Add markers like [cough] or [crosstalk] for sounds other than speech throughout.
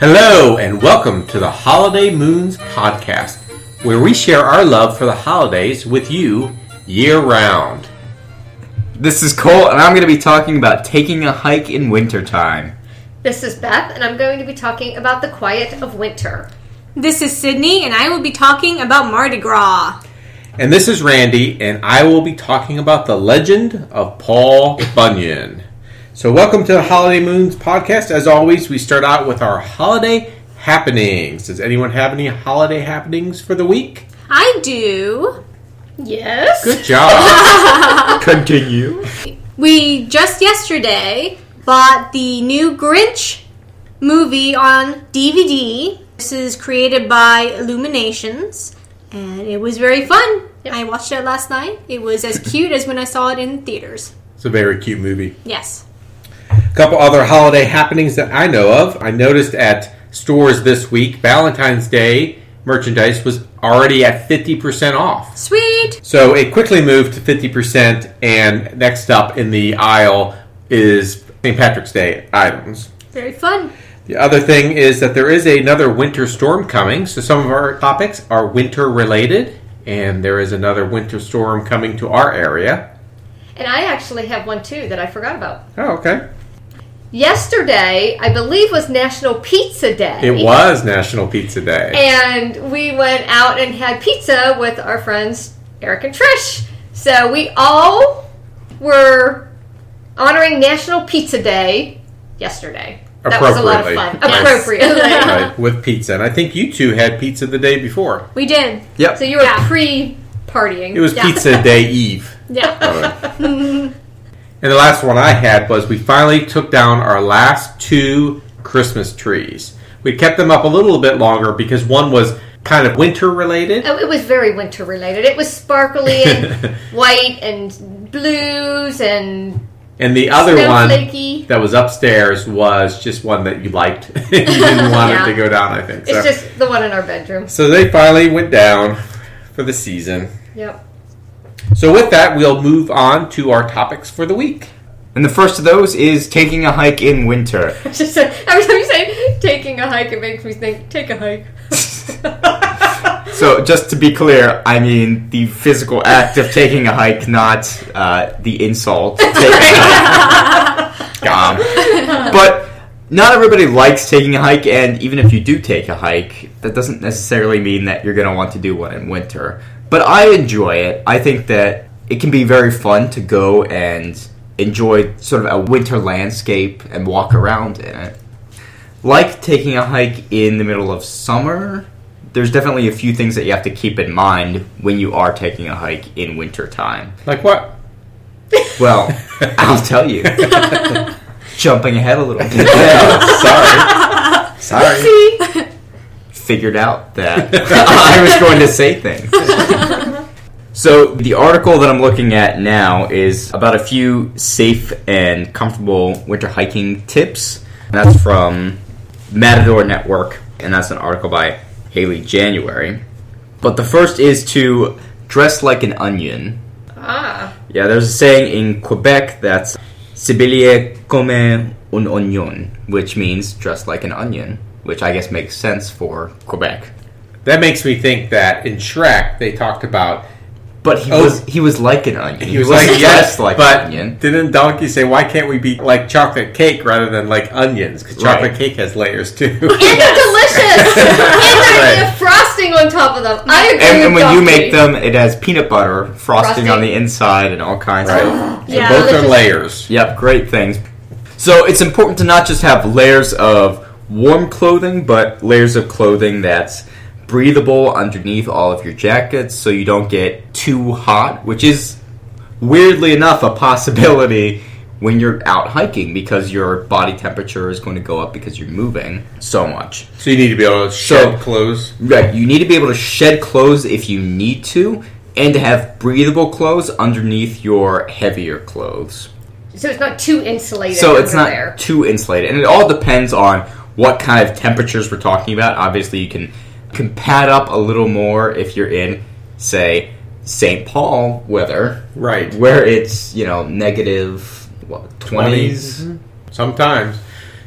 Hello, and welcome to the Holiday Moons podcast, where we share our love for the holidays with you year round. This is Cole, and I'm going to be talking about taking a hike in wintertime. This is Beth, and I'm going to be talking about the quiet of winter. This is Sydney, and I will be talking about Mardi Gras. And this is Randy, and I will be talking about the legend of Paul Bunyan. So, welcome to the Holiday Moons podcast. As always, we start out with our holiday happenings. Does anyone have any holiday happenings for the week? I do. Yes. Good job. [laughs] Continue. We just yesterday bought the new Grinch movie on DVD. This is created by Illuminations, and it was very fun. Yep. I watched it last night. It was as cute as when I saw it in theaters. it's a very cute movie. Yes. A couple other holiday happenings that I know of. I noticed at stores this week, Valentine's Day merchandise was already at 50% off. Sweet. So it quickly moved to 50%, and next up in the aisle is St. Patrick's Day items. Very fun. The other thing is that there is another winter storm coming, so some of our topics are winter related, and there is another winter storm coming to our area. And I actually have one too that I forgot about. Oh, okay. Yesterday, I believe, was National Pizza Day. It was National Pizza Day. And we went out and had pizza with our friends Eric and Trish. So we all were honoring National Pizza Day yesterday. That was a lot of fun. Appropriately. Appropriately. [laughs] Right, with pizza. And I think you two had pizza the day before. We did. Yep. So you were Yeah. pre-partying. It was Yeah. Pizza Day [laughs] Eve. Yeah. [laughs] And the last one I had was we finally took down our last two Christmas trees. We kept them up a little bit longer because one was kind of winter related. Oh, it was very winter related. It was sparkly and [laughs] white and blues and And the other one that was upstairs was just one that you liked. [laughs] you didn't [laughs] want Yeah. it to go down, I think. So. It's just the one in our bedroom. so they finally went down for the season. Yep. So with that, we'll move on to our topics for the week. And the first of those is taking a hike in winter. [laughs] Just every time you say taking a hike, it makes me think take a hike. So, [laughs] just to be clear, I mean the physical act of taking a hike, not uh, the insult. [laughs] Taking a hike. Um, but not everybody likes taking a hike, and even if you do take a hike, that doesn't necessarily mean that you're going to want to do one in winter. But I enjoy it. I think that it can be very fun to go and enjoy sort of a winter landscape and walk around in it. Like taking a hike in the middle of summer, there's definitely a few things that you have to keep in mind when you are taking a hike in winter time. Like what? Well, [laughs] I'll tell you. [laughs] Jumping ahead a little bit. [laughs] sorry. Sorry. See? Figured out that [laughs] [laughs] I was going to say things. [laughs] So, the article that I'm looking at now is about a few safe and comfortable winter hiking tips. And that's from Matador Network, and that's an article by Haley January. But the first is to dress like an onion. Ah. Yeah, there's a saying in Quebec that's Sibilie comme un oignon, which means dress like an onion, which I guess makes sense for Quebec. That makes me think that in Shrek they talked about But he Oh. was he was like an onion. he was wasn't like yes, like but an onion. didn't Donkey say why can't we be like chocolate cake rather than like onions? Because chocolate Right. cake has layers too. [laughs] And they're delicious! [laughs] and there's Right. frosting on top of them. I agree And, with and when you make them, it has peanut butter frosting, Frosting. on the inside and all kinds Right. of. Yeah. Both are layers. Yep, great things. So it's important to not just have layers of warm clothing, but layers of clothing that's breathable underneath all of your jackets so you don't get too hot, which is weirdly enough a possibility when you're out hiking because your body temperature is going to go up because you're moving so much. So you need to be able to So- shed clothes. Right, you need to be able to shed clothes if you need to and to have breathable clothes underneath your heavier clothes. So it's not too insulated. So it's not there. too insulated, and it all depends on what kind of temperatures we're talking about. Obviously, you can can pad up a little more if you're in, say, St. Paul weather, Right. where it's you know negative what twenties. Mm-hmm. Sometimes.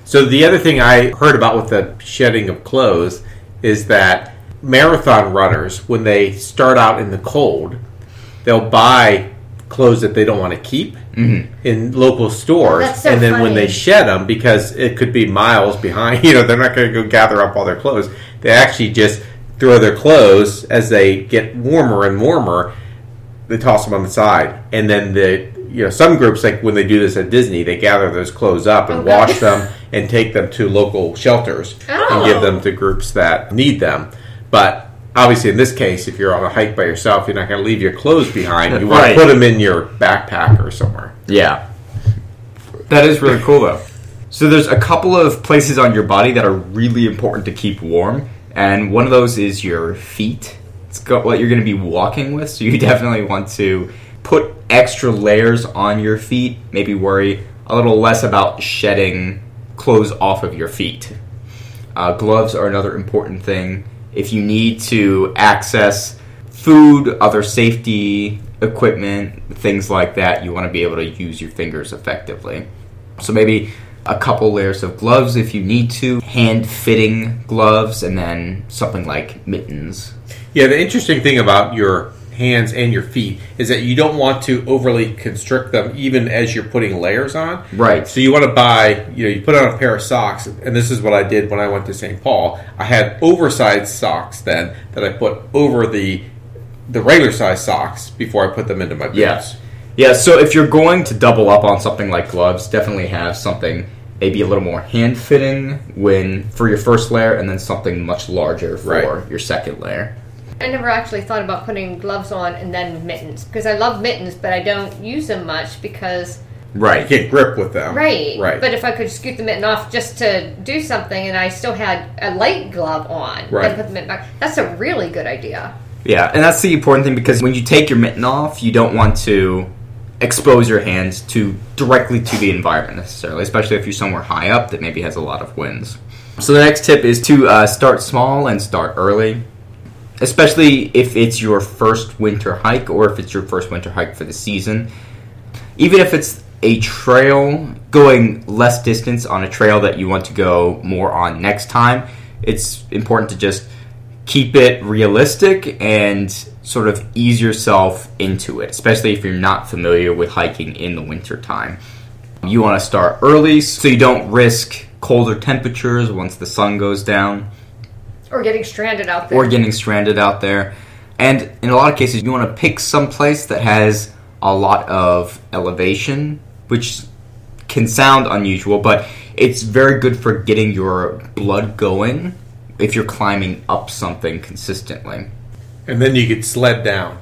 So the other thing I heard about with the shedding of clothes is that marathon runners, when they start out in the cold, they'll buy clothes that they don't want to keep Mm-hmm. in local stores, That's so and then when they shed them, because it could be miles behind, [laughs] you know, they're not going to go gather up all their clothes. They actually just throw their clothes as they get warmer and warmer. They toss them on the side, and then the you know some groups like when they do this at Disney, they gather those clothes up and oh, Okay. wash them [laughs] and take them to local shelters oh. and Oh. give them to groups that need them. But obviously, in this case, if you're on a hike by yourself, you're not going to leave your clothes behind. You want Right. to put them in your backpack or somewhere. Yeah. That is really cool though. So there's a couple of places on your body that are really important to keep warm, and one of those is your feet. It's got what you're going to be walking with, so you [laughs] definitely want to put extra layers on your feet. Maybe worry a little less about shedding clothes off of your feet. Uh, gloves are another important thing. If you need to access food, other safety equipment, things like that, you want to be able to use your fingers effectively. So maybe a couple layers of gloves if you need to, hand fitting gloves, and then something like mittens. Yeah, the interesting thing about your hands and your feet is that you don't want to overly constrict them even as you're putting layers on. Right. So you want to buy, you know, you put on a pair of socks, and this is what I did when I went to St. Paul. I had oversized socks then that I put over the the regular size socks before I put them into my boots. Yeah. Yeah, so if you're going to double up on something like gloves, definitely have something maybe a little more hand fitting when for your first layer and then something much larger for Right. your second layer. I never actually thought about putting gloves on and then mittens because I love mittens, but I don't use them much because Right, You can't grip with them. right, Right. But if I could scoot the mitten off just to do something, and I still had a light glove on, Right. and put the mitten back, that's a really good idea. Yeah, and that's the important thing because when you take your mitten off, you don't want to expose your hands to directly to the environment necessarily, especially if you're somewhere high up that maybe has a lot of winds. So the next tip is to uh, start small and start early, especially if it's your first winter hike or if it's your first winter hike for the season. Even if it's a trail, going less distance on a trail that you want to go more on next time, it's important to just keep it realistic and sort of ease yourself into it, especially if you're not familiar with hiking in the winter time. You want to start early so you don't risk colder temperatures once the sun goes down Or getting stranded out there. or getting stranded out there. And in a lot of cases, you want to pick some place that has a lot of elevation, which can sound unusual, but it's very good for getting your blood going if you're climbing up something consistently. And then you could sled down.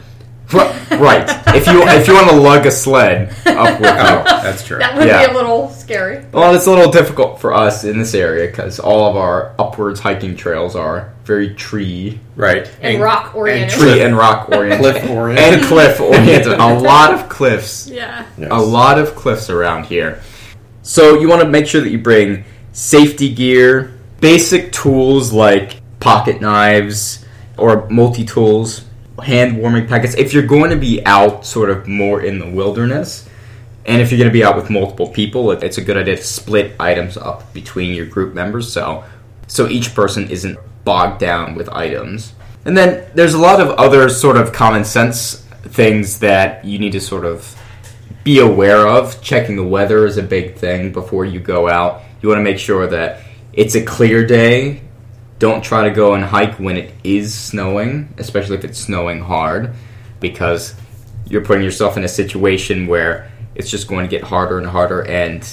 right. If you if you want to lug a sled up with Oh, that's true. that would Yeah. be a little scary. Well, it's a little difficult for us in this area because all of our upwards hiking trails are very tree Right. And rock oriented. tree and rock oriented. cliff oriented. [laughs] and cliff oriented. A [laughs] lot of cliffs. Yeah. Yes. A lot of cliffs around here. So you want to make sure that you bring safety gear, basic tools like pocket knives or multi tools, hand warming packets. If you're going to be out sort of more in the wilderness, and if you're going to be out with multiple people, it's a good idea to split items up between your group members so so each person isn't bogged down with items. And then there's a lot of other sort of common sense things that you need to sort of be aware of. Checking the weather is a big thing before you go out. You want to make sure that it's a clear day. Don't try to go and hike when it is snowing, especially if it's snowing hard, because you're putting yourself in a situation where it's just going to get harder and harder and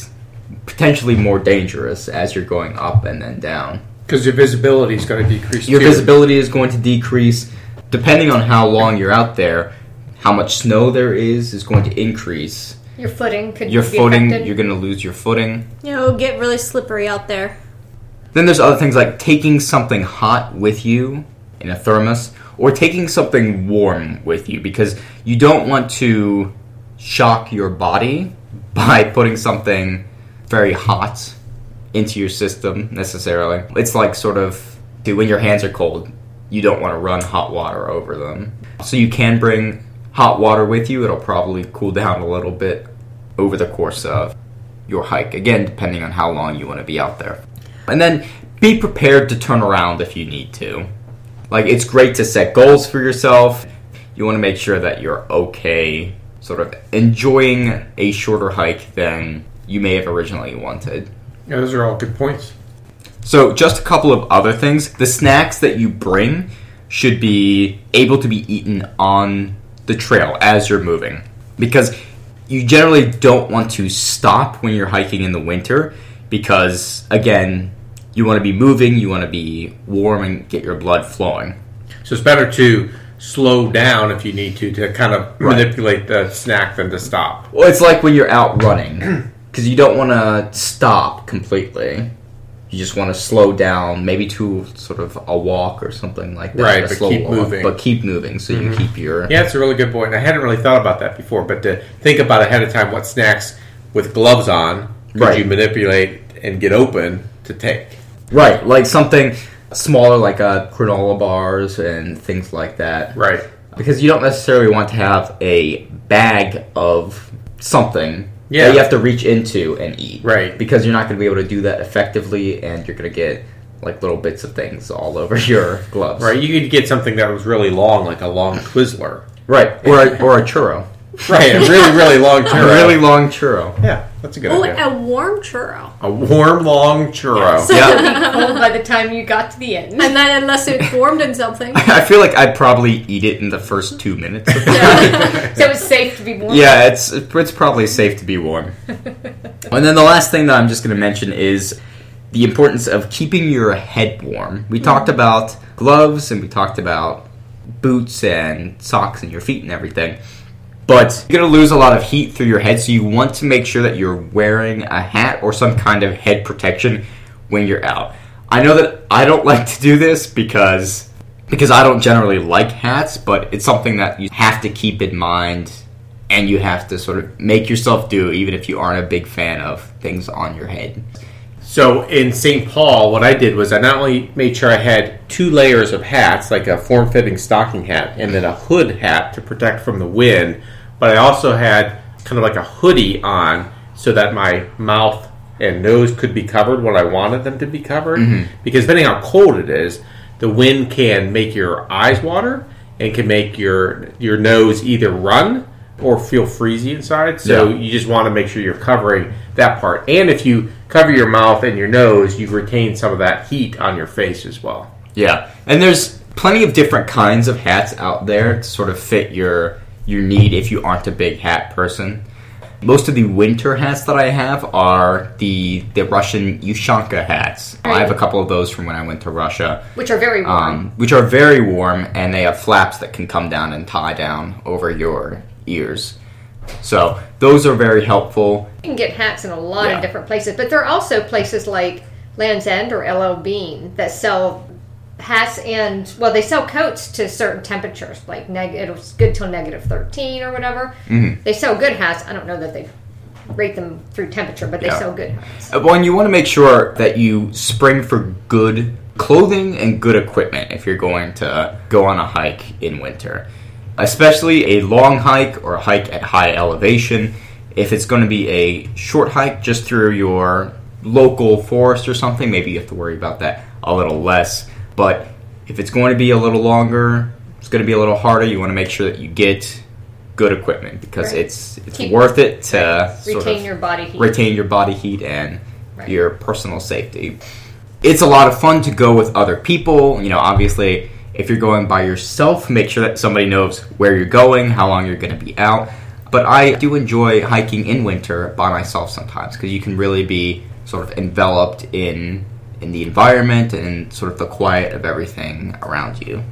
potentially more dangerous as you're going up and then down. Because your visibility is going to decrease. Your too. visibility is going to decrease depending on how long you're out there. How much snow there is is going to increase. Your footing could Your be footing, affected. you're going to lose your footing. You know, it'll get really slippery out there. Then there's other things like taking something hot with you in a thermos or taking something warm with you because you don't want to shock your body by putting something very hot into your system necessarily. It's like sort of when your hands are cold, you don't want to run hot water over them. So you can bring hot water with you. It'll probably cool down a little bit over the course of your hike. Again, depending on how long you want to be out there. And then be prepared to turn around if you need to. Like, it's great to set goals for yourself. You want to make sure that you're okay, sort of enjoying a shorter hike than you may have originally wanted. Yeah, those are all good points. So, just a couple of other things. The snacks that you bring should be able to be eaten on the trail as you're moving. Because you generally don't want to stop when you're hiking in the winter because, again, you want to be moving, you want to be warm and get your blood flowing. So it's better to slow down if you need to to kind of Right. manipulate the snack than to stop. Well, it's like when you're out running [clears throat] because you don't want to stop completely. You just want to slow down, maybe to sort of a walk or something like that. Right, but keep walk, moving. But keep moving so you mm-hmm. keep your. Yeah, it's a really good point. I hadn't really thought about that before, but to think about ahead of time what snacks with gloves on could Right. you manipulate and get open to take. Right, like something smaller, like uh, granola bars and things like that. Right. Because you don't necessarily want to have a bag of something Yeah. that you have to reach into and eat. Right. Because you're not going to be able to do that effectively, and you're going to get like little bits of things all [laughs] over your gloves. Right. You could get something that was really long, like a long Twizzler. Right. Or a, [laughs] or a churro. Right. A really, really long [laughs] A churro. really long churro. Yeah, that's a good Oh, idea. a warm churro. A warm, long churro. So Yeah. it'll be cold by the time you got to the end. And then unless it warmed in something. I feel like I'd probably eat it in the first two minutes. Of [laughs] so it's safe to be warm. Yeah, it's it's probably safe to be warm. and then the last thing that I'm just going to mention is the importance of keeping your head warm. We mm-hmm. talked about gloves and we talked about boots and socks and your feet and everything. But you're going to lose a lot of heat through your head, so you want to make sure that you're wearing a hat or some kind of head protection when you're out. I know that I don't [laughs] like to do this because because I don't generally like hats, but it's something that you have to keep in mind and you have to sort of make yourself do even if you aren't a big fan of things on your head. So in St. Paul, what I did was I not only made sure I had two layers of hats, like a form-fitting stocking hat and then a hood hat to protect from the wind, but I also had kind of like a hoodie on so that my mouth and nose could be covered when I wanted them to be covered. Mm-hmm. Because depending how cold it is, the wind can make your eyes water and can make your your nose either run or feel freezy inside. So Yeah. you just want to make sure you're covering that part. And if you cover your mouth and your nose, you retain some of that heat on your face as well. Yeah, and there's plenty of different kinds of hats out there to sort of fit your your need if you aren't a big hat person. Most of the winter hats that I have are the the Russian Ushanka hats. I have a couple of those from when I went to Russia, Which are very warm. um, which are very warm and they have flaps that can come down and tie down over your ears. So those are very helpful. you can get hats in a lot Yeah. of different places, but there are also places like Land's End or LL Bean that sell hats and well, they sell coats to certain temperatures, like neg- it's good till negative thirteen or whatever. Mm-hmm. They sell good hats. I don't know that they rate them through temperature, but they Yeah. sell good hats. Uh, Well, and you want to make sure that you spring for good clothing and good equipment if you're going to go on a hike in winter. Especially a long hike or a hike at high elevation. If it's going to be a short hike just through your local forest or something, maybe you have to worry about that a little less. But if it's going to be a little longer, it's going to be a little harder, you want to make sure that you get good equipment because Right. it's it's Keep- worth it to sort Retain your body heat. retain your body heat and Right. your personal safety. It's a lot of fun to go with other people. You know, obviously, if you're going by yourself, make sure that somebody knows where you're going, how long you're going to be out. But I do enjoy hiking in winter by myself sometimes because you can really be sort of enveloped in in the environment and sort of the quiet of everything around you.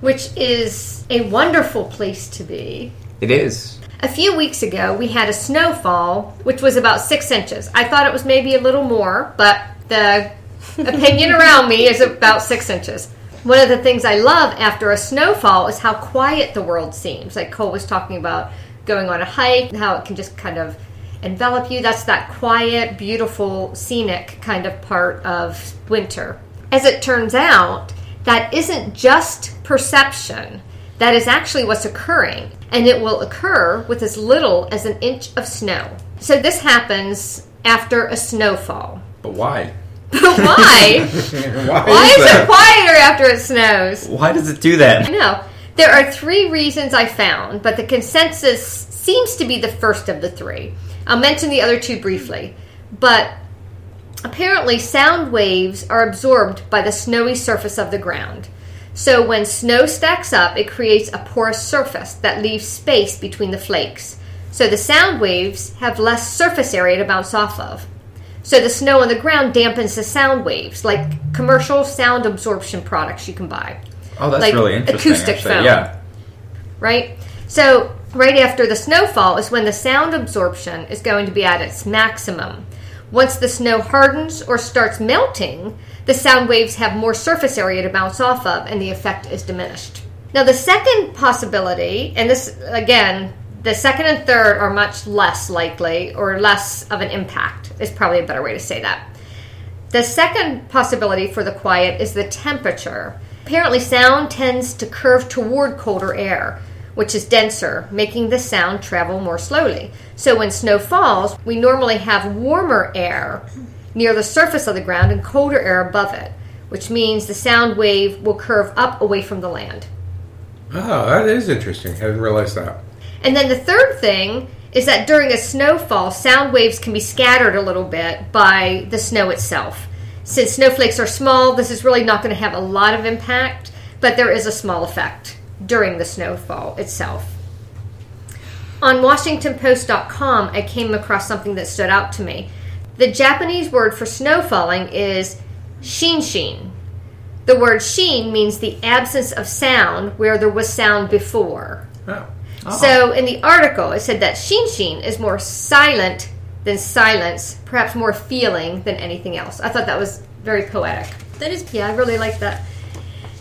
which is a wonderful place to be. It is. A few weeks ago, we had a snowfall, which was about six inches. I thought it was maybe a little more, but the [laughs] opinion around me is about six inches. One of the things I love after a snowfall is how quiet the world seems. Like Cole was talking about going on a hike, and how it can just kind of envelop you. That's that quiet, beautiful, scenic kind of part of winter. As it turns out, that isn't just perception. That is actually what's occurring, and it will occur with as little as an inch of snow. So this happens after a snowfall. But why? [laughs] But why? [laughs] Why, Why is that? it quieter after it snows? Why does it do that? I know. There are three reasons I found, but the consensus seems to be the first of the three. I'll mention the other two briefly. But apparently, sound waves are absorbed by the snowy surface of the ground. So when snow stacks up, it creates a porous surface that leaves space between the flakes. So the sound waves have less surface area to bounce off of. So the snow on the ground dampens the sound waves, like commercial sound absorption products you can buy Oh, that's Like really interesting. acoustic actually. foam. Yeah. right? So, right after the snowfall is when the sound absorption is going to be at its maximum. Once the snow hardens or starts melting, the sound waves have more surface area to bounce off of, and the effect is diminished. Now, the second possibility, and this again, the second and third are much less likely or less of an impact, is probably a better way to say that. The second possibility for the quiet is the temperature. Apparently, sound tends to curve toward colder air, which is denser, making the sound travel more slowly. So, when snow falls, we normally have warmer air near the surface of the ground and colder air above it, which means the sound wave will curve up away from the land. Oh, that is interesting. I didn't realize that. And then the third thing is that during a snowfall, sound waves can be scattered a little bit by the snow itself. Since snowflakes are small, this is really not going to have a lot of impact, but there is a small effect during the snowfall itself. On WashingtonPost.com, I came across something that stood out to me. The Japanese word for snow falling is shinshin. The word shin means the absence of sound where there was sound before. Oh. oh. So in the article, it said that shinshin is more silent than silence, perhaps more feeling than anything else. I thought that was very poetic. That is Yeah, I really like that.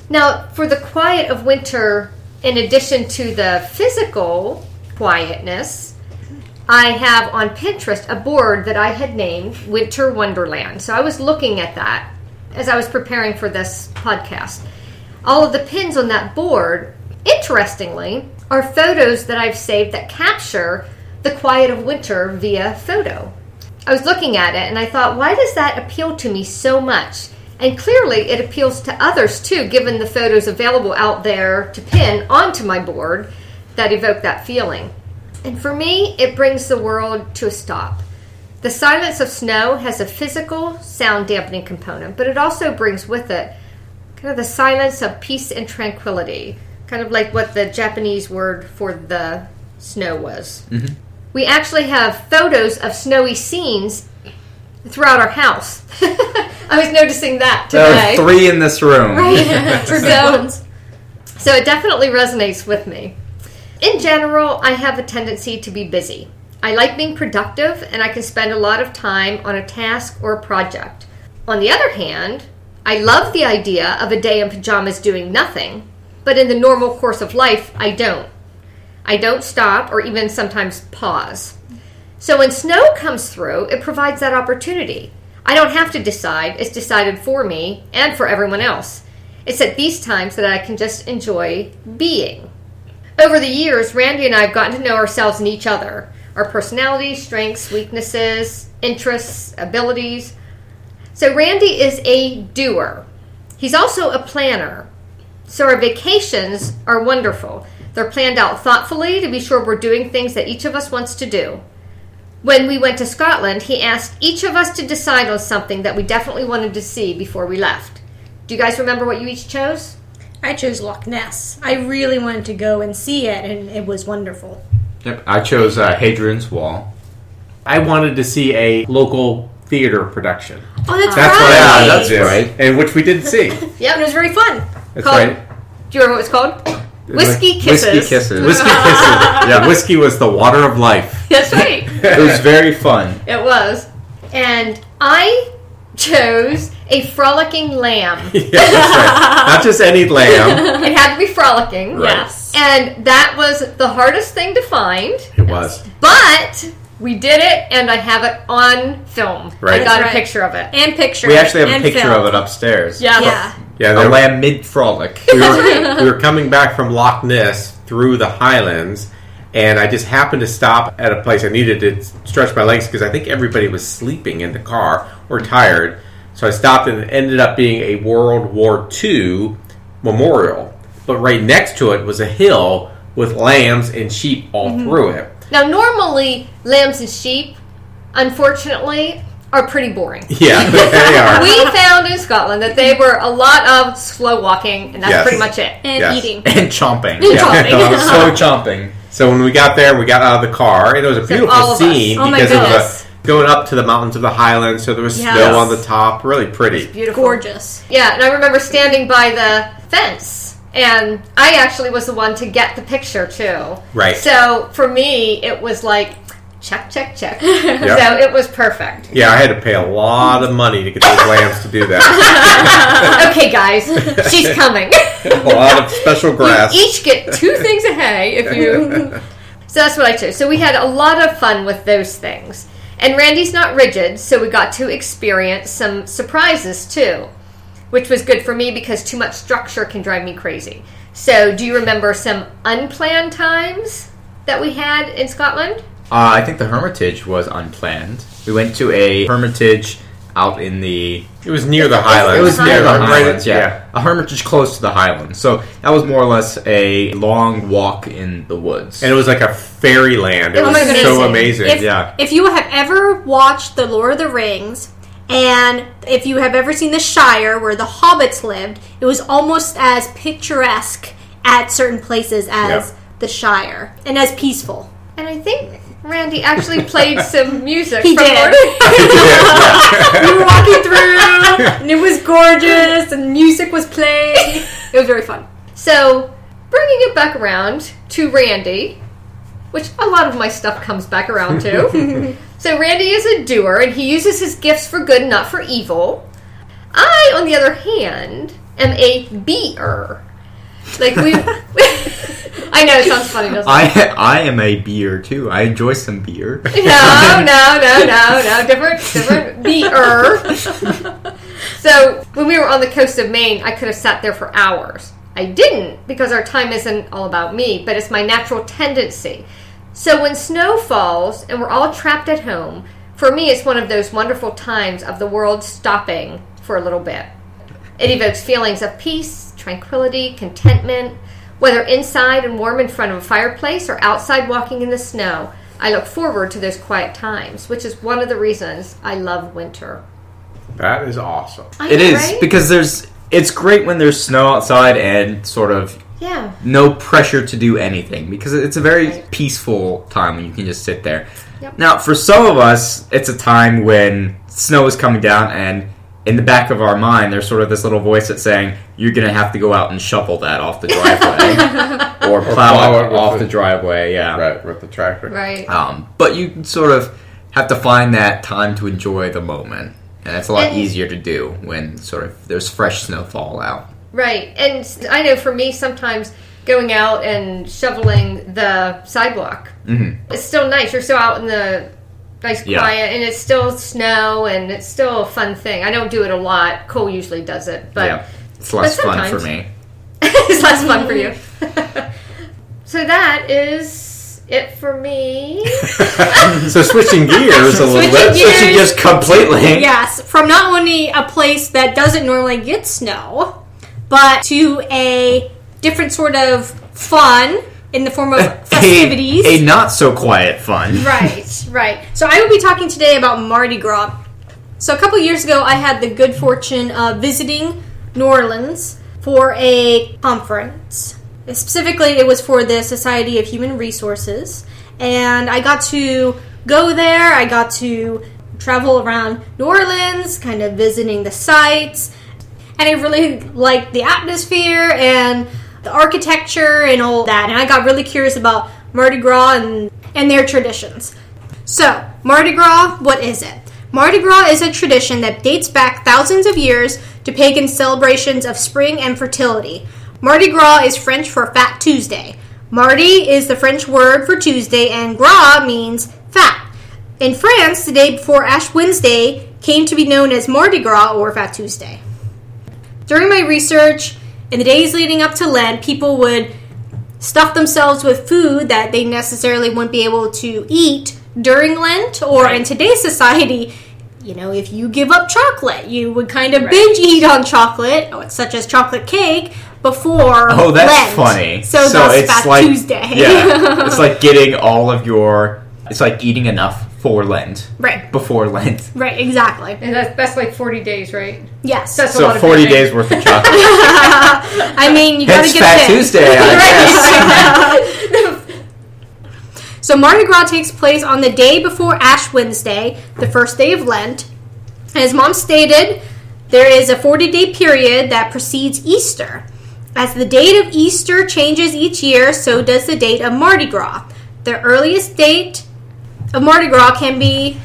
Now, for the quiet of winter, in addition to the physical quietness, I have on Pinterest a board that I had named Winter Wonderland. So I was looking at that as I was preparing for this podcast. All of the pins on that board, interestingly, are photos that I've saved that capture the quiet of winter via photo. I was looking at it and I thought, why does that appeal to me so much? And clearly, it appeals to others too, given the photos available out there to pin onto my board that evoke that feeling. And for me, it brings the world to a stop. The silence of snow has a physical sound dampening component, but it also brings with it kind of the silence of peace and tranquility, kind of like what the Japanese word for the snow was. Mm-hmm. We actually have photos of snowy scenes throughout our house. [laughs] I was noticing that today. There are three in this room. good [laughs] So- So it definitely resonates with me. In general, I have a tendency to be busy. I like being productive and I can spend a lot of time on a task or a project. On the other hand, I love the idea of a day in pajamas doing nothing, but in the normal course of life, I don't. I don't stop or even sometimes pause. So when snow comes through, it provides that opportunity. I don't have to decide, it's decided for me and for everyone else. It's at these times that I can just enjoy being. Over the years, Randy and I have gotten to know ourselves and each other our personalities, strengths, weaknesses, interests, abilities. So, Randy is a doer. He's also a planner. So, our vacations are wonderful. They're planned out thoughtfully to be sure we're doing things that each of us wants to do. When we went to Scotland, he asked each of us to decide on something that we definitely wanted to see before we left. Do you guys remember what you each chose? I chose Loch Ness. I really wanted to go and see it, and it was wonderful. Yep, I chose uh, Hadrian's Wall. I wanted to see a local theater production. Oh, that's, That's right. what I Yeah, that's right. and which we didn't see. [laughs] Yep, and it was very fun. That's Called- right. Do you remember what it was called? Whiskey Kisses. Whiskey Kisses. Whiskey kisses. [laughs] Yeah, whiskey was the water of life. That's right. It was very fun. it was. And I chose a frolicking lamb. [laughs] yeah, that's right. Not just any lamb. it had to be frolicking. Right. Yes. And that was the hardest thing to find. It was. But we did it, and I have it on film. Right. I got That's a right. picture of it. And picture. We actually have a picture film. of it upstairs. Yeah. Yeah. Yeah, A there, lamb mid frolic. we, were, [laughs] we were coming back from Loch Ness through the Highlands, and I just happened to stop at a place I needed to stretch my legs because I think everybody was sleeping in the car or tired. So I stopped and it ended up being a World War II memorial. But right next to it was a hill with lambs and sheep all Mm-hmm. through it. Now, normally, lambs and sheep, unfortunately, are pretty boring. [laughs] Yeah, they [laughs] are. We found in Scotland that they were a lot of slow walking, and that's Yes. pretty much it. And Yes. eating. [laughs] and chomping. Yeah. A lot slow chomping. So when we got there, we got out of the car, and it was a beautiful of us. scene Oh my because it was a, going up to the mountains of the Highlands. So there was Yes. snow on the top, really pretty. Beautiful. Gorgeous. Yeah, and I remember standing by the fence, and I actually was the one to get the picture too. Right. So for me, it was like check, check, check. [laughs] So it was perfect. Yeah, I had to pay a lot of money to get those lambs to do that. [laughs] Okay, guys, she's coming. [laughs] a lot of special grass. You each get two things of hay if you. so that's what I chose. So we had a lot of fun with those things. And Randy's not rigid, so we got to experience some surprises too, which was good for me because too much structure can drive me crazy. So, do you remember some unplanned times that we had in Scotland? Uh, I think the Hermitage was unplanned. We went to a Hermitage out in the. It was near the Highlands. It was near the right- right- Highlands, yeah. A Hermitage close to the Highlands. So that was more or less a long walk in the woods. And it was like a fairyland. It Oh was my goodness. so amazing. If, yeah. if you have ever watched The Lord of the Rings, and if you have ever seen the Shire where the hobbits lived, it was almost as picturesque at certain places as Yep. the Shire and as peaceful. And I think Randy actually played [laughs] some music. He from did. [laughs] We were walking through, and it was gorgeous, and music was playing. [laughs] It was very fun. So, bringing it back around to Randy, which a lot of my stuff comes back around to. so, Randy is a doer and he uses his gifts for good, not for evil. I, on the other hand, am a beer. Like, we. I know it sounds funny, doesn't it? I I am a beer too. I enjoy some beer. No, no, no, no, no. Different, different beer. So when we were on the coast of Maine, I could have sat there for hours. I didn't because our time isn't all about me, but it's my natural tendency. So when snow falls and we're all trapped at home, for me it's one of those wonderful times of the world stopping for a little bit. It evokes feelings of peace, tranquility, contentment, whether inside and warm in front of a fireplace or outside walking in the snow. I look forward to those quiet times, which is one of the reasons I love winter. That is awesome. I It know, is right? because there's. It's great when there's snow outside and sort of yeah, no pressure to do anything because it's a very Right. peaceful time when you can just sit there. Yep. Now, for some of us, it's a time when snow is coming down, and in the back of our mind, there's sort of this little voice that's saying, "You're going to have to go out and shovel that off the driveway, [laughs] or plow, plow it it off the- the driveway." Yeah. Right, with the tractor. right. Um, but you sort of have to find that time to enjoy the moment, and it's a lot And- easier to do when sort of there's fresh snowfall out. Right. And I know for me, sometimes going out and shoveling the sidewalk, Mhm. it's still nice. You're still out in the nice Yeah. quiet, and it's still snow, and it's still a fun thing. I don't do it a lot. Cole usually does it, but yeah, it's less but fun for me. [laughs] it's less fun for you. [laughs] so that is it for me. [laughs] so switching gears a little Switching bit. gears. So she just completely. Yes, from not only a place that doesn't normally get snow, but to a different sort of fun in the form of [laughs] festivities. A, a not so quiet fun. Right, right. So I will be talking today about Mardi Gras. So a couple years ago, I had the good fortune of visiting New Orleans for a conference. Specifically, it was for the Society of Human Resources, and I got to go there. I got to travel around New Orleans, kind of visiting the sites, and I really liked the atmosphere and the architecture and all that. And I got really curious about Mardi Gras and, and their traditions. So, Mardi Gras, what is it? Mardi Gras is a tradition that dates back thousands of years to pagan celebrations of spring and fertility. Mardi Gras is French for Fat Tuesday. Mardi is the French word for Tuesday, and gras means fat. In France, the day before Ash Wednesday came to be known as Mardi Gras or Fat Tuesday. During my research, in the days leading up to Lent, people would stuff themselves with food that they necessarily wouldn't be able to eat during Lent, or in today's society, you know, if you give up chocolate, you would kind of Right. binge eat on chocolate, oh, such as chocolate cake, before Oh, that's Lent. funny. So, that's Fat like Tuesday. Yeah, it's [laughs] like getting all of your. It's like eating enough for Lent right, before Lent. [laughs] right, exactly. And that's, that's like 40 days, right? Yes. That's a So lot of forty binging. days worth of chocolate. [laughs] [laughs] I mean, you gotta Hence get Fat it in. Tuesday. I guess. So Mardi Gras takes place on the day before Ash Wednesday, the first day of Lent. As Mom stated, there is a 40 day period that precedes Easter. As the date of Easter changes each year, so does the date of Mardi Gras. The earliest date of Mardi Gras can be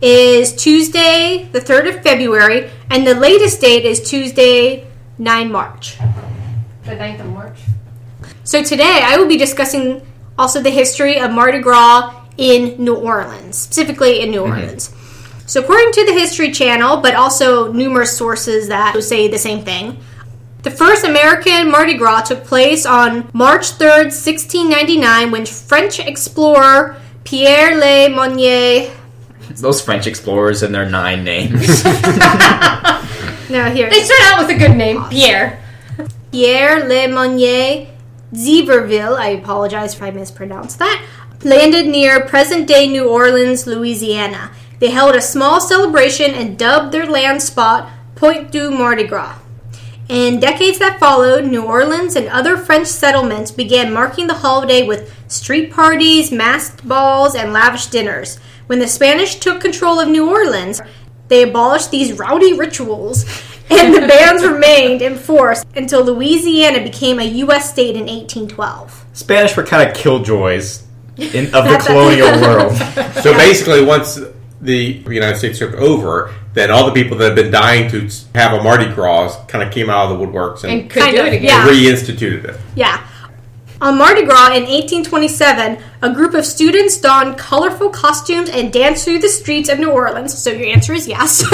is Tuesday, the 3rd of February, and the latest date is Tuesday, 9 March. The 9th of March. So today I will be discussing also the history of Mardi Gras in New Orleans, specifically in New mm-hmm. Orleans. So according to the History Channel, but also numerous sources that say the same thing, the first American Mardi Gras took place on March 3rd, 1699, when French explorer Pierre Le Monnier. Those French explorers and their nine names. [laughs] No, here. They start out with a good name, Pierre. Pierre Le Monnier Zéverville, I apologize if I mispronounced that, landed near present day New Orleans, Louisiana. They held a small celebration and dubbed their land spot Pointe du Mardi Gras. In decades that followed, New Orleans and other French settlements began marking the holiday with street parties, masked balls, and lavish dinners. When the Spanish took control of New Orleans, they abolished these rowdy rituals, [laughs] and the bans remained in force until Louisiana became a U.S. state in 1812. Spanish were kind of killjoys in, of the [laughs] colonial world. [laughs] So basically, once the United States took over, then all the people that had been dying to have a Mardi Gras kind of came out of the woodworks and, And could Kind do of, it again. yeah. reinstituted it. Yeah. On Mardi Gras in 1827, a group of students donned colorful costumes and danced through the streets of New Orleans. So your answer is yes. [laughs]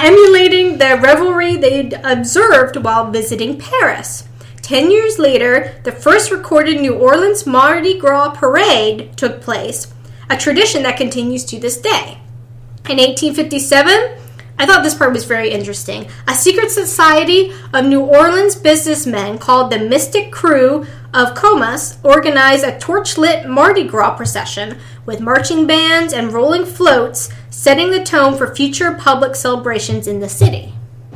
Emulating the revelry they'd observed while visiting Paris. Ten years later, the first recorded New Orleans Mardi Gras parade took place, a tradition that continues to this day. In 1857, I thought this part was very interesting. A secret society of New Orleans businessmen called the Mistick Krewe of Comus organized a torchlit Mardi Gras procession with marching bands and rolling floats, setting the tone for future public celebrations in the city.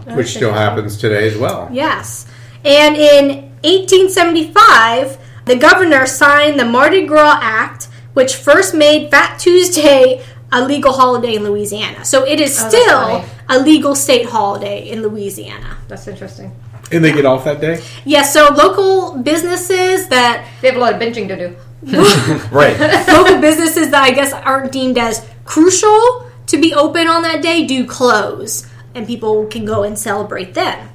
Which still happens today as well. Yes. And in 1875, the governor signed the Mardi Gras Act, which first made Fat Tuesday a legal holiday in Louisiana. So it is Oh, still funny. a legal state holiday in Louisiana. That's interesting. And they get off that day? Yes, so local businesses that They have a lot of binging to do. [laughs] right. local businesses that I guess aren't deemed as crucial to be open on that day do close, and people can go and celebrate then.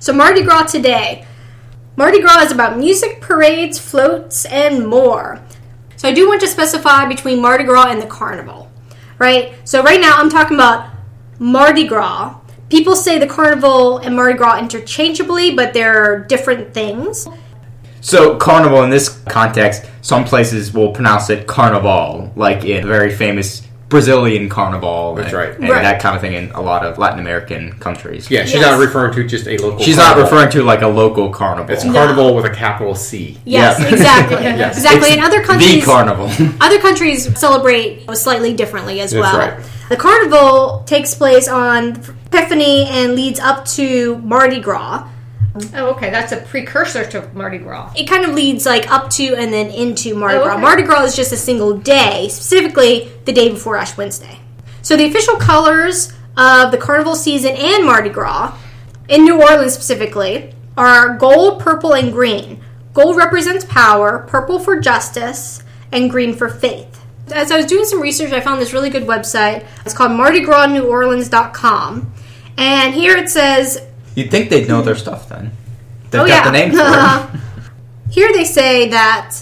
So, Mardi Gras today. Mardi Gras is about music, parades, floats, and more. So, I do want to specify between Mardi Gras and the carnival, right? So, right now I'm talking about Mardi Gras. People say the carnival and Mardi Gras interchangeably, but they're different things. So carnival in this context, some places will pronounce it carnival, like in very famous Brazilian carnival. That's and, right. and Right. that kind of thing in a lot of Latin American countries. Yeah, she's Yes. not referring to just a local She's carnival. not referring to like a local carnival. It's carnival with a capital C. Yes, Yeah. exactly. [laughs] Yes. Exactly. It's In other the countries, carnival. [laughs] other countries celebrate slightly differently as That's well. right. The carnival takes place on Epiphany and leads up to Mardi Gras. Oh, okay. That's a precursor to Mardi Gras. It kind of leads like up to and then into Mardi Oh, Gras. Mardi Gras is just a single day, specifically the day before Ash Wednesday. So the official colors of the carnival season and Mardi Gras, in New Orleans specifically, are gold, purple, and green. Gold represents power, purple for justice, and green for faith. As I was doing some research, I found this really good website. It's called MardiGrasNewOrleans.com. And here it says You'd think they'd know their stuff then. They've Oh, got yeah. the name for it. [laughs] Here they say that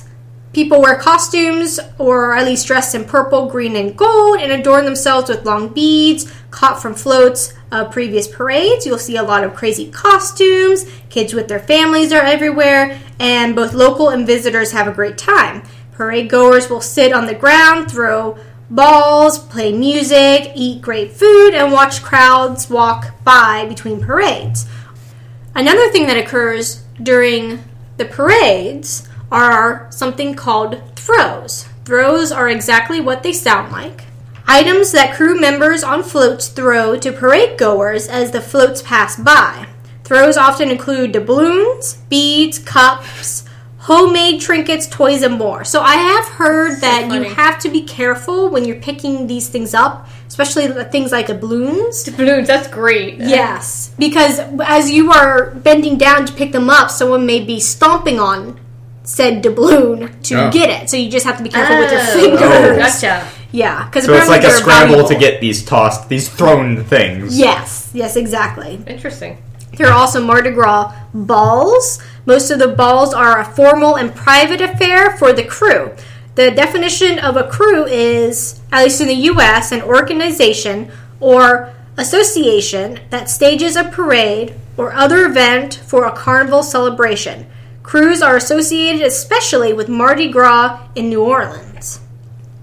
People wear costumes or at least dress in purple, green, and gold and adorn themselves with long beads caught from floats of previous parades. You'll see a lot of crazy costumes. Kids with their families are everywhere, and both local and visitors have a great time. Parade goers will sit on the ground, throw balls, play music, eat great food, and watch crowds walk by between parades. Another thing that occurs during the parades are something called throws. Throws are exactly what they sound like. Items that krewe members on floats throw to parade goers as the floats pass by. Throws often include doubloons, beads, cups, homemade trinkets, toys, and more. So I have heard that you have to be careful when you're picking these things up, especially the things like doubloons. Balloons, that's great. Yes, because as you are bending down to pick them up, someone may be stomping on said doubloon to Oh. get it. So you just have to be careful with your Oh, fingers. Oh. Gotcha. Yeah, because So it's like a scramble to get these tossed, these thrown things. Yes, yes, exactly. Interesting. There are also Mardi Gras balls. Most of the balls are a formal and private affair for the krewe. The definition of a krewe is, at least in the US, an organization or association that stages a parade or other event for a carnival celebration. Krewes are associated especially with Mardi Gras in New Orleans.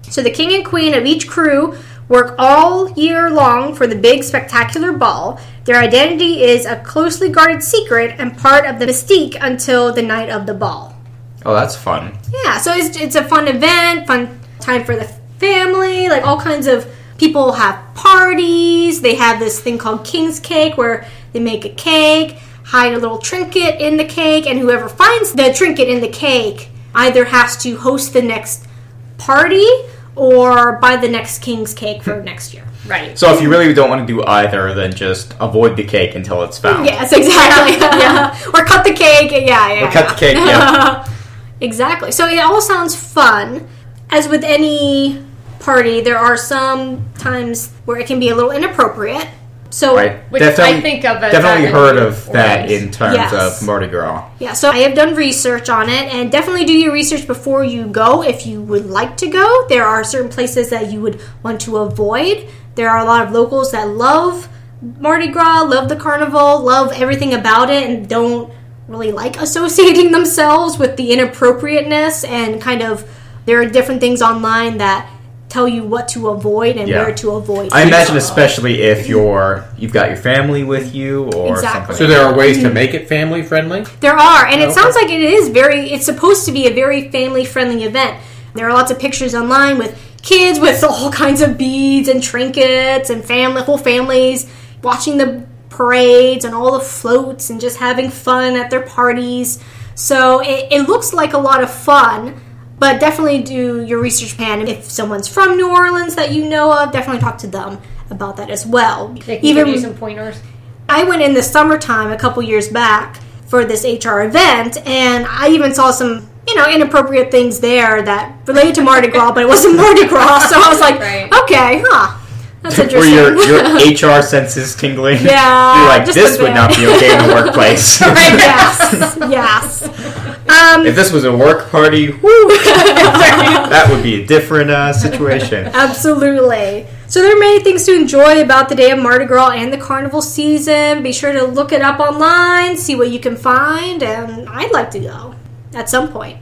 So the king and queen of each krewe work all year long for the big spectacular ball. Their identity is a closely guarded secret and part of the mystique until the night of the ball. Oh, that's fun. Yeah, so it's, it's a fun event, fun time for the family, like all kinds of people have parties. They have this thing called King's Cake where they make a cake, hide a little trinket in the cake, and whoever finds the trinket in the cake either has to host the next party or buy the next King's Cake for [laughs] next year. Right. So if you really don't want to do either, then just avoid the cake until it's found. Yes, exactly. [laughs] or cut the cake. Yeah, yeah. Or cut the cake, yeah. [laughs] exactly. So it all sounds fun. As with any party, there are some times where it can be a little inappropriate. So. Which I think of as definitely heard of that in terms Yes. of Mardi Gras. yeah, so I have done research on it, and definitely do your research before you go if you would like to go. There are certain places that you would want to avoid. There are a lot of locals that love Mardi Gras, love the carnival, love everything about it, and don't really like [laughs] associating themselves with the inappropriateness and kind of there are different things online that tell you what to avoid and Yeah. where to avoid. I imagine, especially if you're you've got your family with you or Exactly. So there are ways to mm. make it family friendly. There are, and it Okay. sounds like it is very. It's supposed to be a very family friendly event. There are lots of pictures online with kids with [laughs] all kinds of beads and trinkets and family, whole families watching the parades and all the floats and just having fun at their parties. So it, it looks like a lot of fun. But definitely do your research plan. If someone's from New Orleans that you know of, definitely talk to them about that as well. They can give you some pointers. I went in the summertime a couple years back for this HR event, and I even saw some, you know, inappropriate things there that related to Mardi Gras, but it wasn't Mardi Gras. [laughs] So I was like, Right. okay, huh, that's [laughs] Were interesting. your, your HR [laughs] senses tingling? Yeah, You're like, this would not be okay in the workplace. yes, yes. Um, if this was a work party, woo, [laughs] that would be a different uh, situation. [laughs] Absolutely. So there are many things to enjoy about the day of Mardi Gras and the carnival season. Be sure to look it up online, see what you can find, and I'd like to go at some point.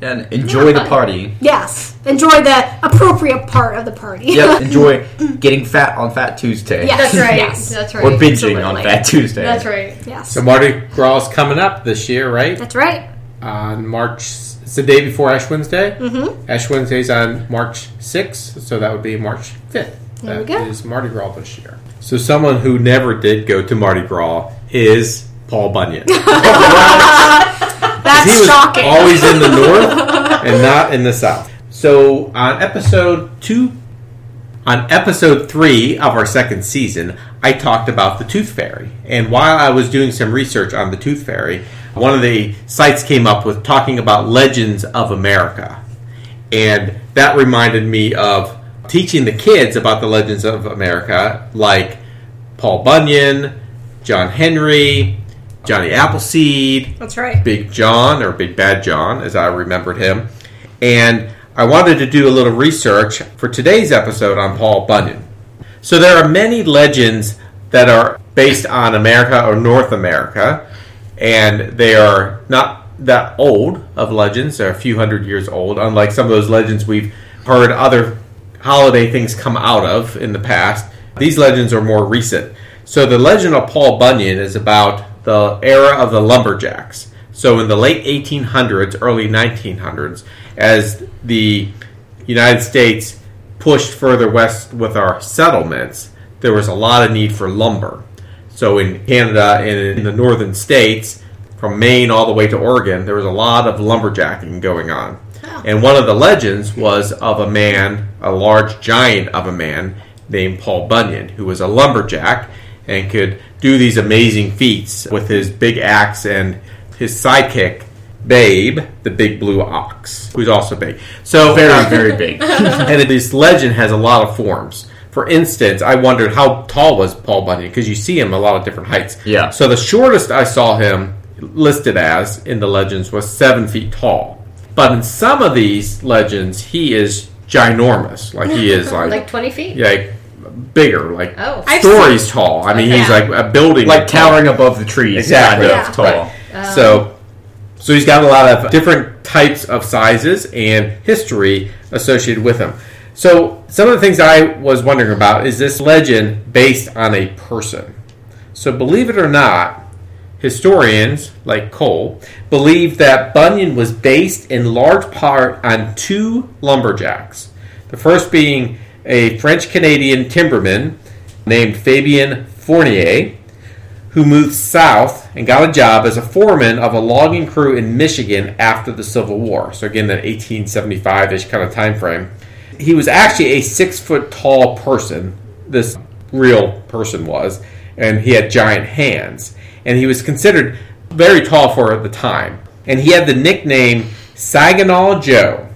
And enjoy the party. Yes, enjoy the appropriate part of the party. Yep, [laughs] enjoy getting fat on Fat Tuesday. Yeah. That's right. Yes. That's right. Or binging on Fat Tuesday. That's right. yes, So Mardi Gras is coming up this year, right? that's right. On March, it's the day before Ash Wednesday. Mm-hmm. Ash Wednesday's on March 6th, so that would be March 5th. There we go. is Mardi Gras this year. So someone who never did go to Mardi Gras is Paul Bunyan. [laughs] [laughs] That's he was shocking. always in the [laughs] north and not in the south. So on episode two, on episode three of our second season, I talked about the Tooth Fairy. And while I was doing some research on the Tooth Fairy, one of the sites came up with talking about legends of America. And that reminded me of teaching the kids about the legends of America, like Paul Bunyan, John Henry, Johnny Appleseed, That's right. Big John or Big Bad John, as I remembered him. and I wanted to do a little research for today's episode on Paul Bunyan. So there are many legends that are based on America or North America, and they are not that old of legends. They're a few hundred years old, unlike some of those legends we've heard other holiday things come out of in the past. These legends are more recent. So the legend of Paul Bunyan is about the era of the lumberjacks. So in the late 1800s, early 1900s, as the United States pushed further west with our settlements, there was a lot of need for lumber. So in Canada and in the northern states, from Maine all the way to Oregon, there was a lot of lumberjacking going on. And one of the legends was of a man, a large giant of a man named Paul Bunyan, who was a lumberjack and could do these amazing feats with his big axe and his sidekick, Babe, the big blue ox, who's also big. So Very, very [laughs] big. and this legend has a lot of forms. For instance, I wondered how tall was Paul Bunyan because you see him a lot of different heights. Yeah. So the shortest I saw him listed as in the legends was seven feet tall. But in some of these legends, he is ginormous. Like he is [laughs] like, Like 20 feet? like bigger, like Oh. I've stories tall. I mean, he's like a building like tall. towering above the trees. Exactly. Kind of Yeah. tall. Um, So, so he's got a lot of different types of sizes and history associated with him. So, some of the things I was wondering about is this legend based on a person? So, believe it or not, historians like Cole believe that Bunyan was based in large part on two lumberjacks. The first being a French Canadian timberman named Fabien Fournier, who moved south and got a job as a foreman of a logging crew in Michigan after the Civil War. So again, that 1875-ish kind of time frame. He was actually a six foot tall person. This real person was, and he had giant hands, and he was considered very tall for the time. And he had the nickname Saginaw Joe.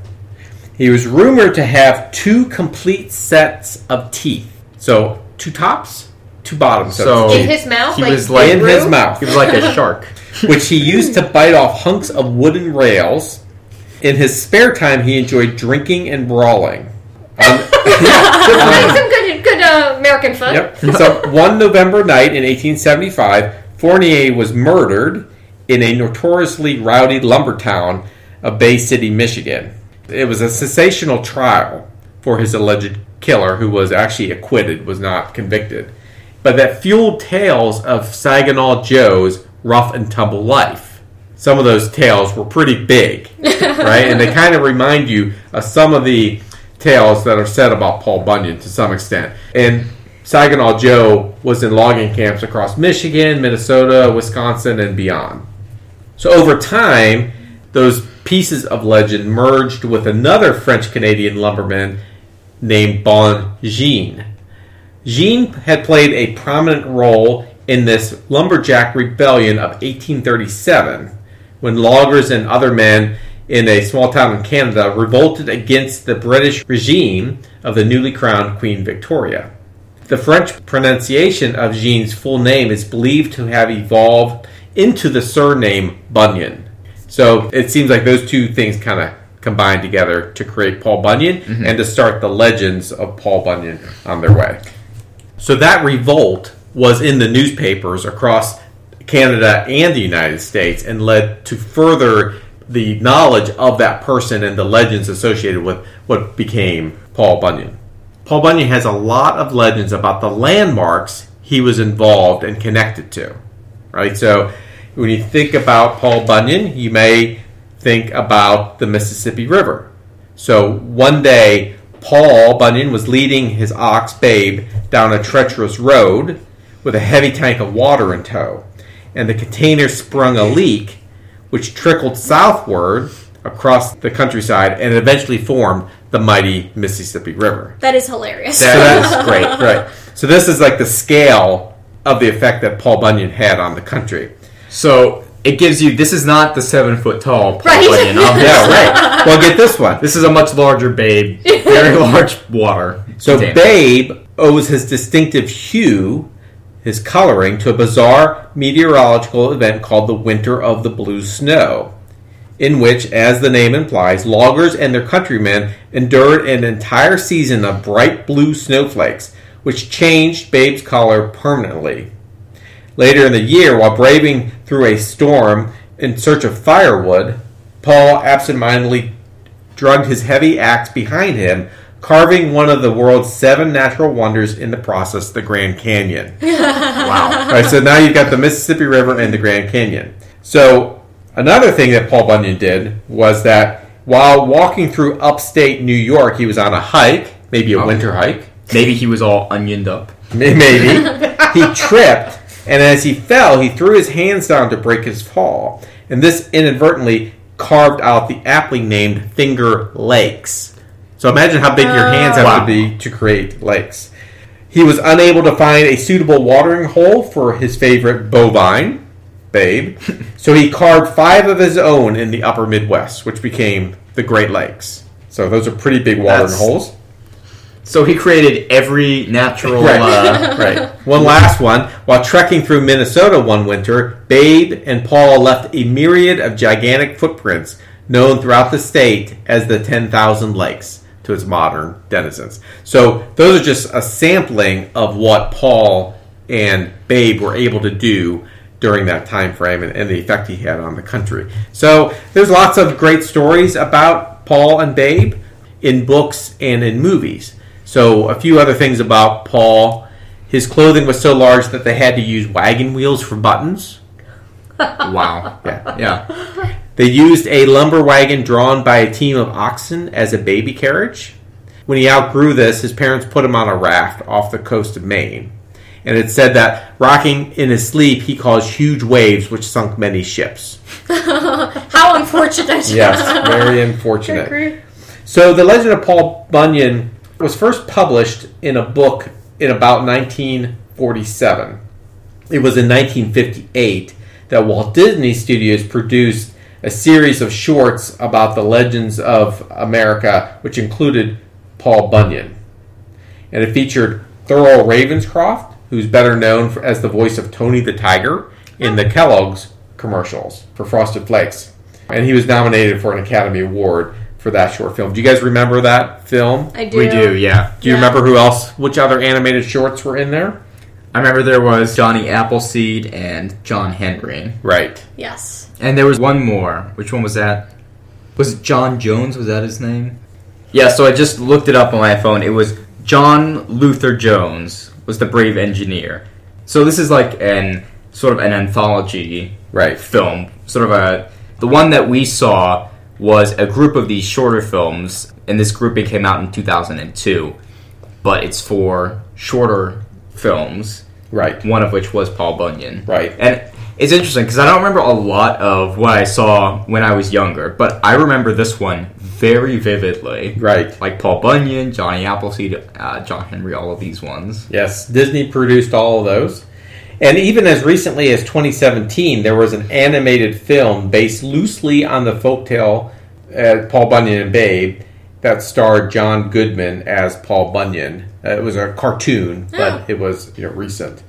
He was rumored to have two complete sets of teeth. So two tops, two bottoms. So- In his mouth? He like, was like- in grew? his mouth, He was like a [laughs] shark. which he used to bite off hunks of wooden rails. In his spare time, he enjoyed drinking and brawling. Um, [laughs] [laughs] some good, good uh, American fun. Yep. So one November night in 1875, Fournier was murdered in a notoriously rowdy lumber town of Bay City, Michigan. It was a sensational trial for his alleged killer, who was actually acquitted, was not convicted. But that fueled tales of Saginaw Joe's rough and tumble life. Some of those tales were pretty big, [laughs] right? And they kind of remind you of some of the tales that are said about Paul Bunyan to some extent. And Saginaw Joe was in logging camps across Michigan, Minnesota, Wisconsin, and beyond. So over time, those pieces of legend merged with another French Canadian lumberman named Bon Jean. Jean had played a prominent role in this lumberjack rebellion of 1837 when loggers and other men in a small town in Canada revolted against the British regime of the newly crowned Queen Victoria. The French pronunciation of Jean's full name is believed to have evolved into the surname Bunyan. So it seems like those two things kind of combined together to create Paul Bunyan mm-hmm. and to start the legends of Paul Bunyan on their way. So that revolt was in the newspapers across Canada and the United States and led to further the knowledge of that person and the legends associated with what became Paul Bunyan. Paul Bunyan has a lot of legends about the landmarks he was involved and connected to. Right? So when you think about Paul Bunyan, you may think about the Mississippi River. So one day, Paul Bunyan was leading his ox Babe down a treacherous road with a heavy tank of water in tow, and the container sprung a leak, which trickled southward across the countryside and eventually formed the mighty Mississippi River. That is hilarious. That is [laughs] great, right? So this is like the scale of the effect that Paul Bunyan had on the country. So it gives you. This is not the seven foot tall Paul Right. Bunyan, [laughs] Yeah, right. Well, get this one. This is a much larger babe, very [laughs] large water. So container. Babe owes his distinctive hue, his coloring, to a bizarre meteorological event called the Winter of the Blue Snow. in which, as the name implies, loggers and their countrymen endured an entire season of bright blue snowflakes, which changed Babe's color permanently. Later in the year, while braving through a storm in search of firewood, Paul absentmindedly dragged his heavy axe behind him, carving one of the world's seven natural wonders in the process, the Grand Canyon. [laughs] Wow. All right, so now you've got the Mississippi River and the Grand Canyon. So another thing that Paul Bunyan did was that while walking through upstate New York, he was on a hike, maybe a Oh. winter hike, Maybe he was all onioned up. maybe. [laughs] he tripped, and as he fell, he threw his hands down to break his fall. And this inadvertently carved out the aptly named Finger Lakes. So imagine how big your hands have Wow. to be to create lakes. He was unable to find a suitable watering hole for his favorite bovine, Babe, [laughs] so he carved five of his own in the upper Midwest, which became the Great Lakes. So those are pretty big watering That's- holes. So he created every natural. Right. Uh, [laughs] right. [laughs] One last one. While trekking through Minnesota one winter, Babe and Paul left a myriad of gigantic footprints known throughout the state as the 10,000 Lakes to its modern denizens. So those are just a sampling of what Paul and Babe were able to do during that time frame and, and the effect he had on the country. So there's lots of great stories about Paul and Babe in books and in movies. So a few other things about Paul. His clothing was so large that they had to use wagon wheels for buttons. [laughs] wow. Yeah. Yeah. They used a lumber wagon drawn by a team of oxen as a baby carriage. When he outgrew this, his parents put him on a raft off the coast of Maine. And it said that rocking in his sleep, he caused huge waves which sunk many ships. [laughs] How unfortunate. [laughs] Yes, very unfortunate. So, The Legend of Paul Bunyan was first published in a book in about 1947. It was in 1958 that Walt Disney Studios produced a series of shorts about the legends of America, which included Paul Bunyan. And it featured Thurl Ravenscroft, who's better known for, as the voice of Tony the Tiger in the Kellogg's commercials for Frosted Flakes. And he was nominated for an Academy Award for that short film. Do you guys remember that film? I do. We do, yeah. Do you Yeah. remember who else, which other animated shorts were in there? I remember there was Johnny Appleseed and John Henry. Right. Yes. And there was one more. Which one was that? Was it John Jones? Was that his name? Yeah, so I just looked it up on my phone. It was John Luther Jones was the brave engineer. So this is like an sort of an anthology Right. film. Sort of a the one that we saw was a group of these shorter films, and this grouping came out in 2002. But it's four shorter films, Right. one of which was Paul Bunyan. Right. And it's interesting because I don't remember a lot of what I saw when I was younger, but I remember this one very vividly. Right. Like Paul Bunyan, Johnny Appleseed, uh, John Henry, all of these ones. Yes, Disney produced all of those. And even as recently as 2017, there was an animated film based loosely on the folktale uh, Paul Bunyan and Babe that starred John Goodman as Paul Bunyan. Uh, it was a cartoon, but it was you know recent.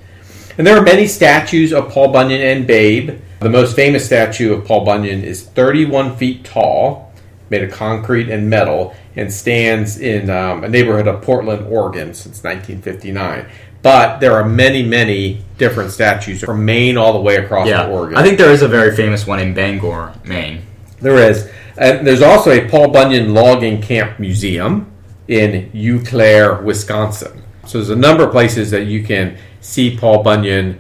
And there are many statues of Paul Bunyan and Babe. The most famous statue of Paul Bunyan is 31 feet tall, made of concrete and metal, and stands in um, a neighborhood of Portland, Oregon since 1959. But there are many, many different statues from Maine all the way across Yeah. to Oregon. I think there is a very famous one in Bangor, Maine. There is. And there's also a Paul Bunyan Logging Camp Museum in Eau Claire, Wisconsin. So there's a number of places that you can see Paul Bunyan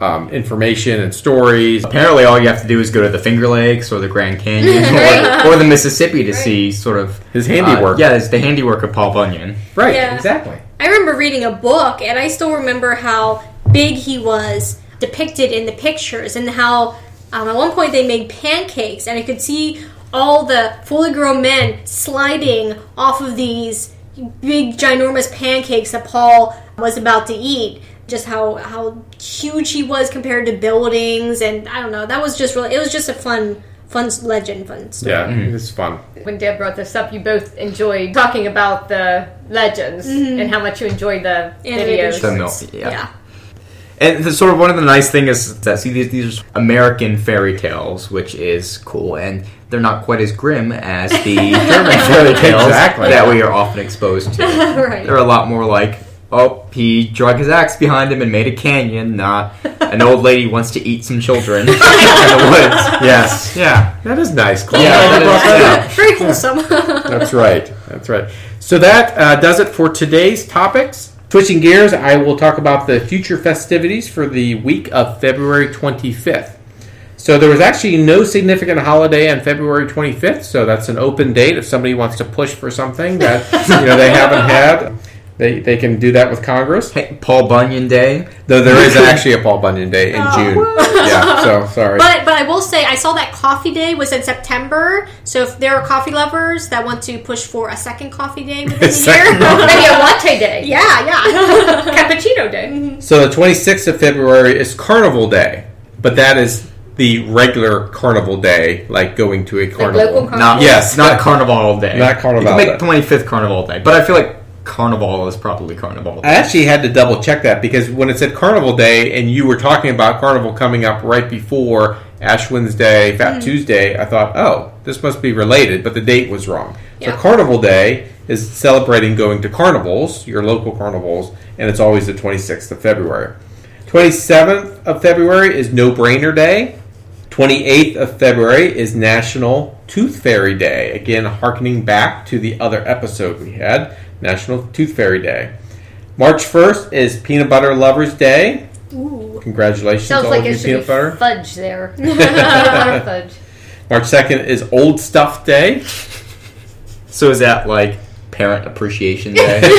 um, information and stories. Apparently, all you have to do is go to the Finger Lakes or the Grand Canyon [laughs] or, or the Mississippi to see sort of His handiwork. Uh, yeah, it's the handiwork of Paul Bunyan. Right, Yeah. exactly. I remember reading a book, and I still remember how big he was depicted in the pictures, and how um, at one point they made pancakes, and I could see all the fully grown men sliding off of these big, ginormous pancakes that Paul was about to eat. Just how how huge he was compared to buildings, and I don't know. That was just really. It was just a fun, fun legend, fun story. Yeah, mm-hmm. it's fun. When Deb brought this up, you both enjoyed talking about the legends mm-hmm. and how much you enjoyed the Animated videos. The shorts. mil- yeah. yeah. And the, sort of one of the nice things is that see these these are American fairy tales, which is cool, and they're not quite as grim as the [laughs] German fairy tales Exactly. that we are often exposed to. [laughs] right. They're a lot more like, oh, he drug his axe behind him and made a canyon, not an old lady wants to eat some children [laughs] in the woods. Yes, yeah. That is nice. Claude. Yeah, I that brought is- that up. yeah. Very wholesome. That's right. That's right. So that uh, does it for today's topics. Switching gears, I will talk about the future festivities for the week of February 25th. So there was actually no significant holiday on February 25th, so that's an open date. If somebody wants to push for something that you know they haven't had, they, they can do that with Congress. Hey, Paul Bunyan Day. Though there is [laughs] actually a Paul Bunyan Day in Oh, June. woo. Yeah, so [laughs] sorry. But but I will say I saw that coffee day was in September. So if there are coffee lovers that want to push for a second coffee day within [laughs] the year, Maybe a latte day. yeah, yeah. Cappuccino day. So the 26th of February is Carnival Day, but that is the regular Carnival Day, like going to a carnival. local carnival. Not Yes, not Carnival Day. not Carnival You can make twenty fifth Carnival Day, but I feel like Carnival is probably Carnival. I actually had to double check that because when it said Carnival Day and you were talking about Carnival coming up right before Ash Wednesday, Fat mm-hmm. Tuesday, I thought, oh, this must be related, but the date was wrong. Yeah. So Carnival Day is celebrating going to carnivals, your local carnivals, and it's always the 26th of February. 27th of February is No Brainer Day. 28th of February is National Tooth Fairy Day. Again, harkening back to the other episode we had, National Tooth Fairy Day. March 1st is Peanut Butter Lovers Day. Ooh. Congratulations Sounds all like of it should peanut be butter. fudge there. [laughs] [laughs] Peanut butter fudge. March 2nd is Old Stuff Day. So is that like Parent Appreciation Day? [laughs] Old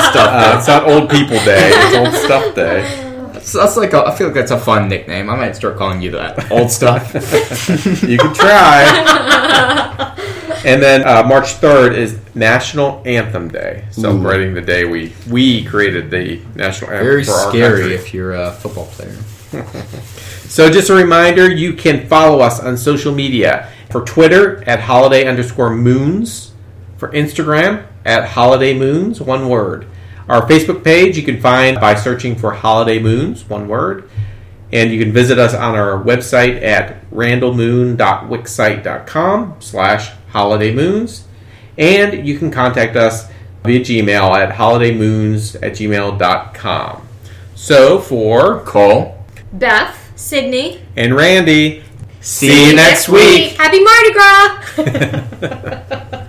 stuff. Uh, Day. it's not Old People Day, it's Old Stuff Day. That's, that's like a, I feel like that's a fun nickname. I might start calling you that. Old stuff. [laughs] You can try. and then uh, March 3rd is National Anthem Day, celebrating the day we we created the national anthem Very for our scary country. if you're a football player. [laughs] So just a reminder, you can follow us on social media. For Twitter, at holiday underscore moons. For Instagram, at holiday moons, one word. Our Facebook page you can find by searching for holiday moons, one word. And you can visit us on our website at randallmoon.wixsite.com slash holiday moons. And you can contact us via Gmail at holidaymoons at gmail.com. So for Cole. Beth. Sydney. and Randy. See you next week. Happy Mardi Gras! [laughs] [laughs]